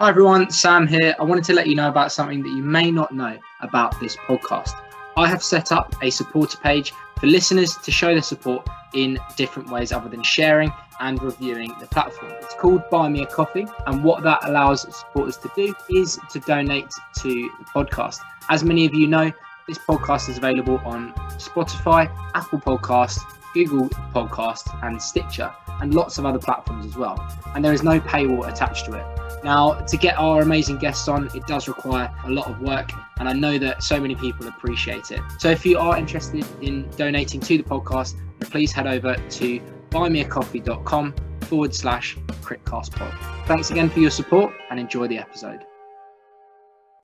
Hi everyone, Sam here. I wanted to let you know about something that you may not know about this podcast. I have set up a supporter page for listeners to show their support in different ways other than sharing and reviewing the platform. It's called Buy Me a Coffee, and what that allows supporters to do is to donate to the podcast. As many of you know, this podcast is available on Spotify, Apple Podcasts, Google Podcasts, and Stitcher, and lots of other platforms as well. And there is no paywall attached to it. Now, to get our amazing guests on, it does require a lot of work, and I know that so many people appreciate it. So, if you are interested in donating to the podcast, please head over to buymeacoffee.com forward slash crickcastpod. Thanks again for your support and enjoy the episode.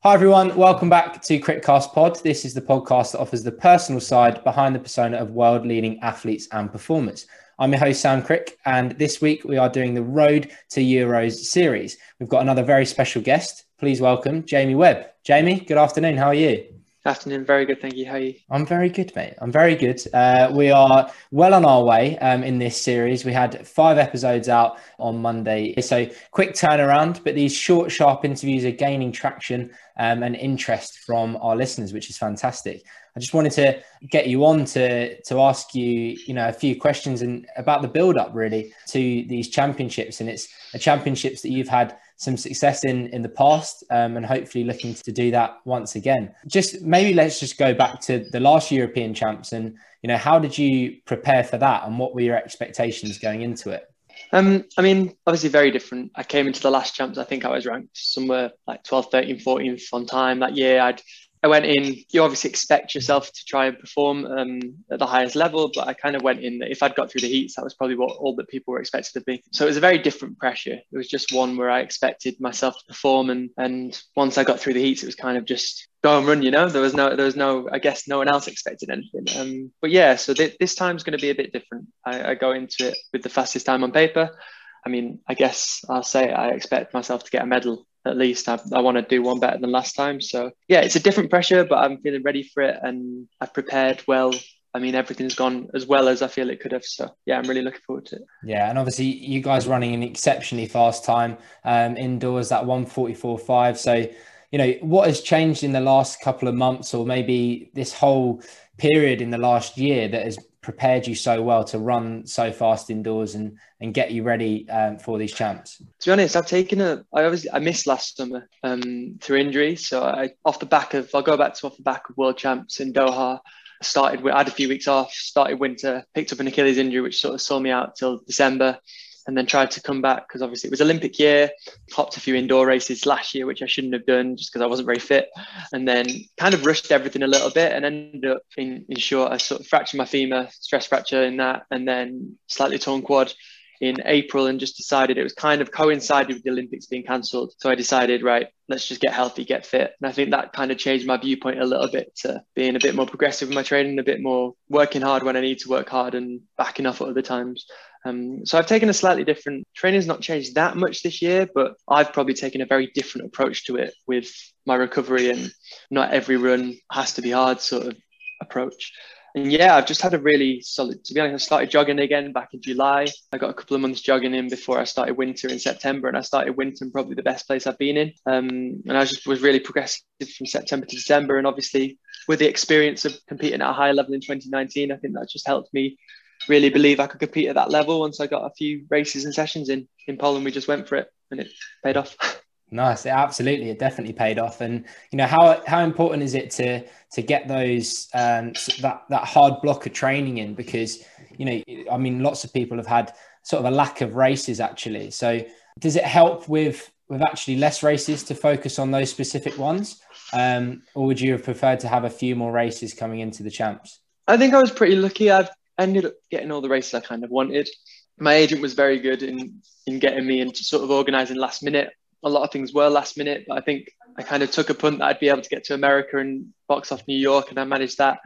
Hi, everyone. Welcome back to Crickcast Pod. This is the podcast that offers the personal side behind the persona of world leading athletes and performers. I'm your host, Sam Crick, and this week we are doing the Road to Euros series. We've got another very special guest. Please welcome Jamie Webb. Jamie, good afternoon. How are you? Afternoon, very good. Thank you. How are you? I'm very good, mate. I'm very good. Uh, we are well on our way um, in this series. We had five episodes out on Monday. So quick turnaround, but these short, sharp interviews are gaining traction um, and interest from our listeners, which is fantastic. I just wanted to get you on to to ask you, you know, a few questions and about the build up really to these championships, and it's a championships that you've had some success in in the past, um, and hopefully looking to do that once again. Just maybe let's just go back to the last European champs, and you know, how did you prepare for that, and what were your expectations going into it? Um, I mean, obviously very different. I came into the last champs, I think I was ranked somewhere like 12th, 13th, 14th on time that year. I'd I went in, you obviously expect yourself to try and perform um, at the highest level, but I kind of went in that if I'd got through the heats, that was probably what all that people were expected of me. So it was a very different pressure. It was just one where I expected myself to perform. And, and once I got through the heats, it was kind of just go and run, you know, there was no, there was no, I guess no one else expected anything. Um, but yeah, so th- this time's going to be a bit different. I, I go into it with the fastest time on paper. I mean, I guess I'll say I expect myself to get a medal at least. I, I want to do one better than last time. So yeah, it's a different pressure, but I'm feeling ready for it and I've prepared well. I mean, everything's gone as well as I feel it could have. So yeah, I'm really looking forward to it. Yeah, and obviously you guys running an exceptionally fast time um, indoors, that 144.5. So you know what has changed in the last couple of months, or maybe this whole period in the last year that has prepared you so well to run so fast indoors and and get you ready um, for these champs? To be honest, I've taken a. I obviously I missed last summer um, through injury, so I off the back of I'll go back to off the back of World Champs in Doha. Started. I had a few weeks off. Started winter. Picked up an Achilles injury, which sort of saw me out till December and then tried to come back because obviously it was Olympic year. Hopped a few indoor races last year, which I shouldn't have done just because I wasn't very fit. And then kind of rushed everything a little bit and ended up in, in short, I sort of fractured my femur, stress fracture in that, and then slightly torn quad in April and just decided it was kind of coincided with the Olympics being cancelled. So I decided, right, let's just get healthy, get fit. And I think that kind of changed my viewpoint a little bit to being a bit more progressive with my training, a bit more working hard when I need to work hard and backing off at other times. Um, so I've taken a slightly different training's not changed that much this year, but I've probably taken a very different approach to it with my recovery and not every run has to be hard sort of approach. And yeah, I've just had a really solid, to be honest, I started jogging again back in July. I got a couple of months jogging in before I started winter in September. And I started winter in probably the best place I've been in. Um, and I just was really progressive from September to December. And obviously, with the experience of competing at a high level in 2019, I think that just helped me really believe I could compete at that level once I got a few races and sessions in in Poland. We just went for it and it paid off. Nice, absolutely, it definitely paid off. And you know how how important is it to to get those um, that that hard block of training in because you know I mean lots of people have had sort of a lack of races actually. So does it help with with actually less races to focus on those specific ones, um, or would you have preferred to have a few more races coming into the champs? I think I was pretty lucky. I've ended up getting all the races I kind of wanted. My agent was very good in in getting me into sort of organising last minute. A lot of things were last minute, but I think I kind of took a punt that I'd be able to get to America and box off New York, and I managed that.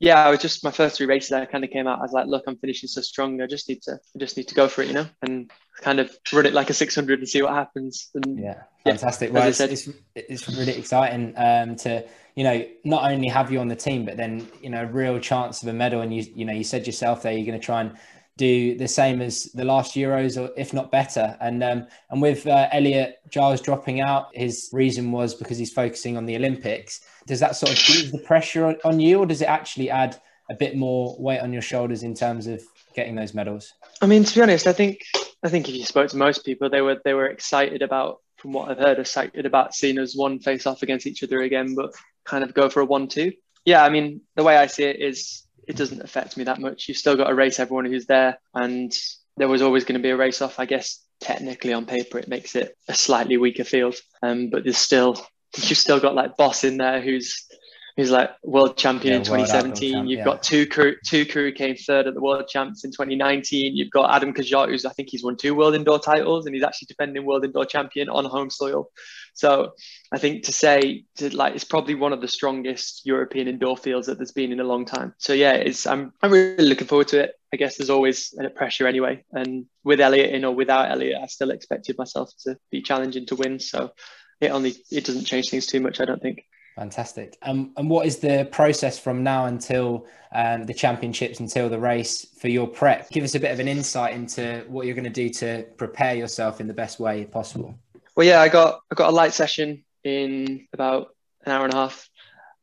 Yeah, I was just my first three races. I kind of came out. I was like, look, I'm finishing so strong. I just need to, I just need to go for it, you know, and kind of run it like a 600 and see what happens. And yeah, fantastic. Yeah, well, it's, it's, it's really exciting um, to you know, not only have you on the team, but then, you know, real chance of a medal. And you, you know, you said yourself there, you're going to try and do the same as the last Euros, or if not better. And um, and with uh, Elliot Giles dropping out, his reason was because he's focusing on the Olympics. Does that sort of ease the pressure on, on you, or does it actually add a bit more weight on your shoulders in terms of getting those medals? I mean, to be honest, I think I think if you spoke to most people, they were they were excited about, from what I've heard, excited about seeing us one face off against each other again, but kind of go for a one-two. Yeah, I mean, the way I see it is, it doesn't affect me that much. You've still got to race everyone who's there, and there was always going to be a race off. I guess technically on paper it makes it a slightly weaker field, um, but there's still you've still got like Bosse in there who's who's like world champion yeah, in 2017. Champ, You've yeah. got two crew, two crew came third at the world champs in 2019. You've got Adam Kszczot, who's I think he's won two world indoor titles, and he's actually defending world indoor champion on home soil. So I think to say to like it's probably one of the strongest European indoor fields that there's been in a long time. So yeah, it's I'm I'm really looking forward to it. I guess there's always a pressure anyway, and with Elliot in or without Elliot, I still expected myself to be challenging to win. So it only it doesn't change things too much, I don't think. Fantastic. Um, and what is the process from now until um, the championships, until the race for your prep? Give us a bit of an insight into what you're going to do to prepare yourself in the best way possible. Well, yeah, I got I got a light session in about an hour and a half.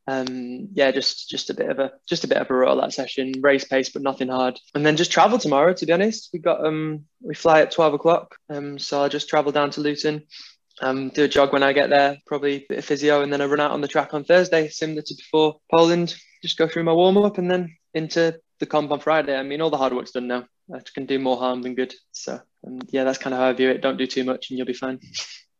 Um, yeah, just just a bit of a just a bit of a roll that session, race pace, but nothing hard. And then just travel tomorrow. To be honest, we got um we fly at twelve o'clock. Um, so I'll just travel down to Luton um, do a jog when I get there, probably a bit of physio, and then I run out on the track on Thursday, similar to before Poland. Just go through my warm up and then into the comp on Friday. I mean, all the hard work's done now. I can do more harm than good. So, um, yeah, that's kind of how I view it. Don't do too much, and you'll be fine.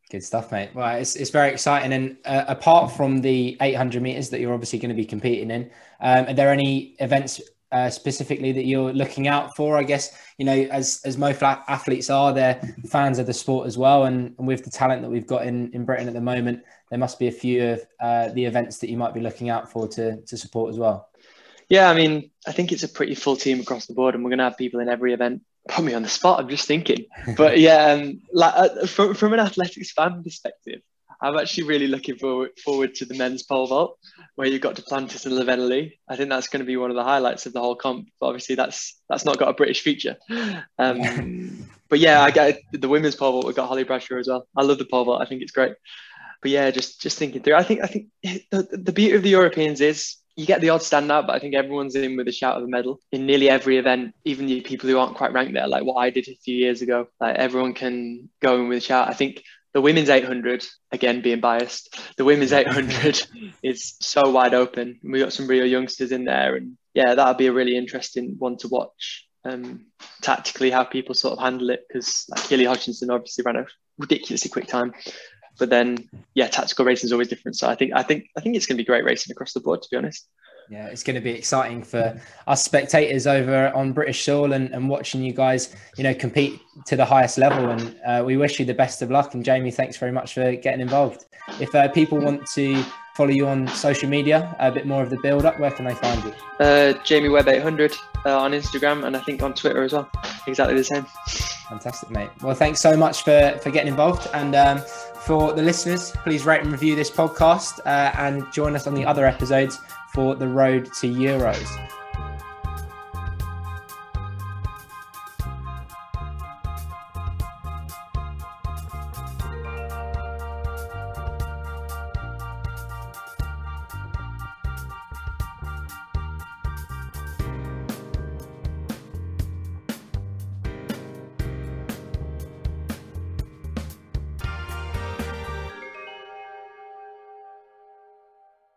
Good stuff, mate. Well, it's, it's very exciting. And uh, apart from the 800 meters that you're obviously going to be competing in, um, are there any events uh, specifically that you're looking out for? I guess you know, as as most athletes are, they're fans of the sport as well, and, and with the talent that we've got in in Britain at the moment, there must be a few of uh, the events that you might be looking out for to to support as well. Yeah, I mean, I think it's a pretty full team across the board, and we're going to have people in every event. Put me on the spot. I'm just thinking, but yeah, um, like uh, from from an athletics fan perspective, I'm actually really looking forward forward to the men's pole vault, where you've got Duplantis and Lavillenie. I think that's going to be one of the highlights of the whole comp. But obviously, that's that's not got a British feature. Um, but yeah, I get the women's pole vault. We've got Holly Bradshaw as well. I love the pole vault. I think it's great. But yeah, just just thinking through. I think I think the, the beauty of the Europeans is you get the odd standout, but I think everyone's in with a shout of a medal in nearly every event, even the people who aren't quite ranked there, like what I did a few years ago. Like everyone can go in with a shout. I think the women's 800 again being biased. The women's 800 is so wide open. We got some real youngsters in there and yeah that'll be a really interesting one to watch um, tactically how people sort of handle it because like Keely Hodgkinson obviously ran a ridiculously quick time. But then yeah tactical racing is always different. So I think I think I think it's going to be great racing across the board to be honest yeah, it's going to be exciting for us spectators over on British soil and, and watching you guys, you know, compete to the highest level. And uh, we wish you the best of luck. And Jamie, thanks very much for getting involved. If uh, people want to follow you on social media, a bit more of the build up, where can they find you? Uh, Jamie Webb 800 uh, on Instagram and I think on Twitter as well. Exactly the same. Fantastic, mate. Well, thanks so much for, for getting involved. And um, for the listeners, please rate and review this podcast uh, and join us on the other episodes for the road to Euros.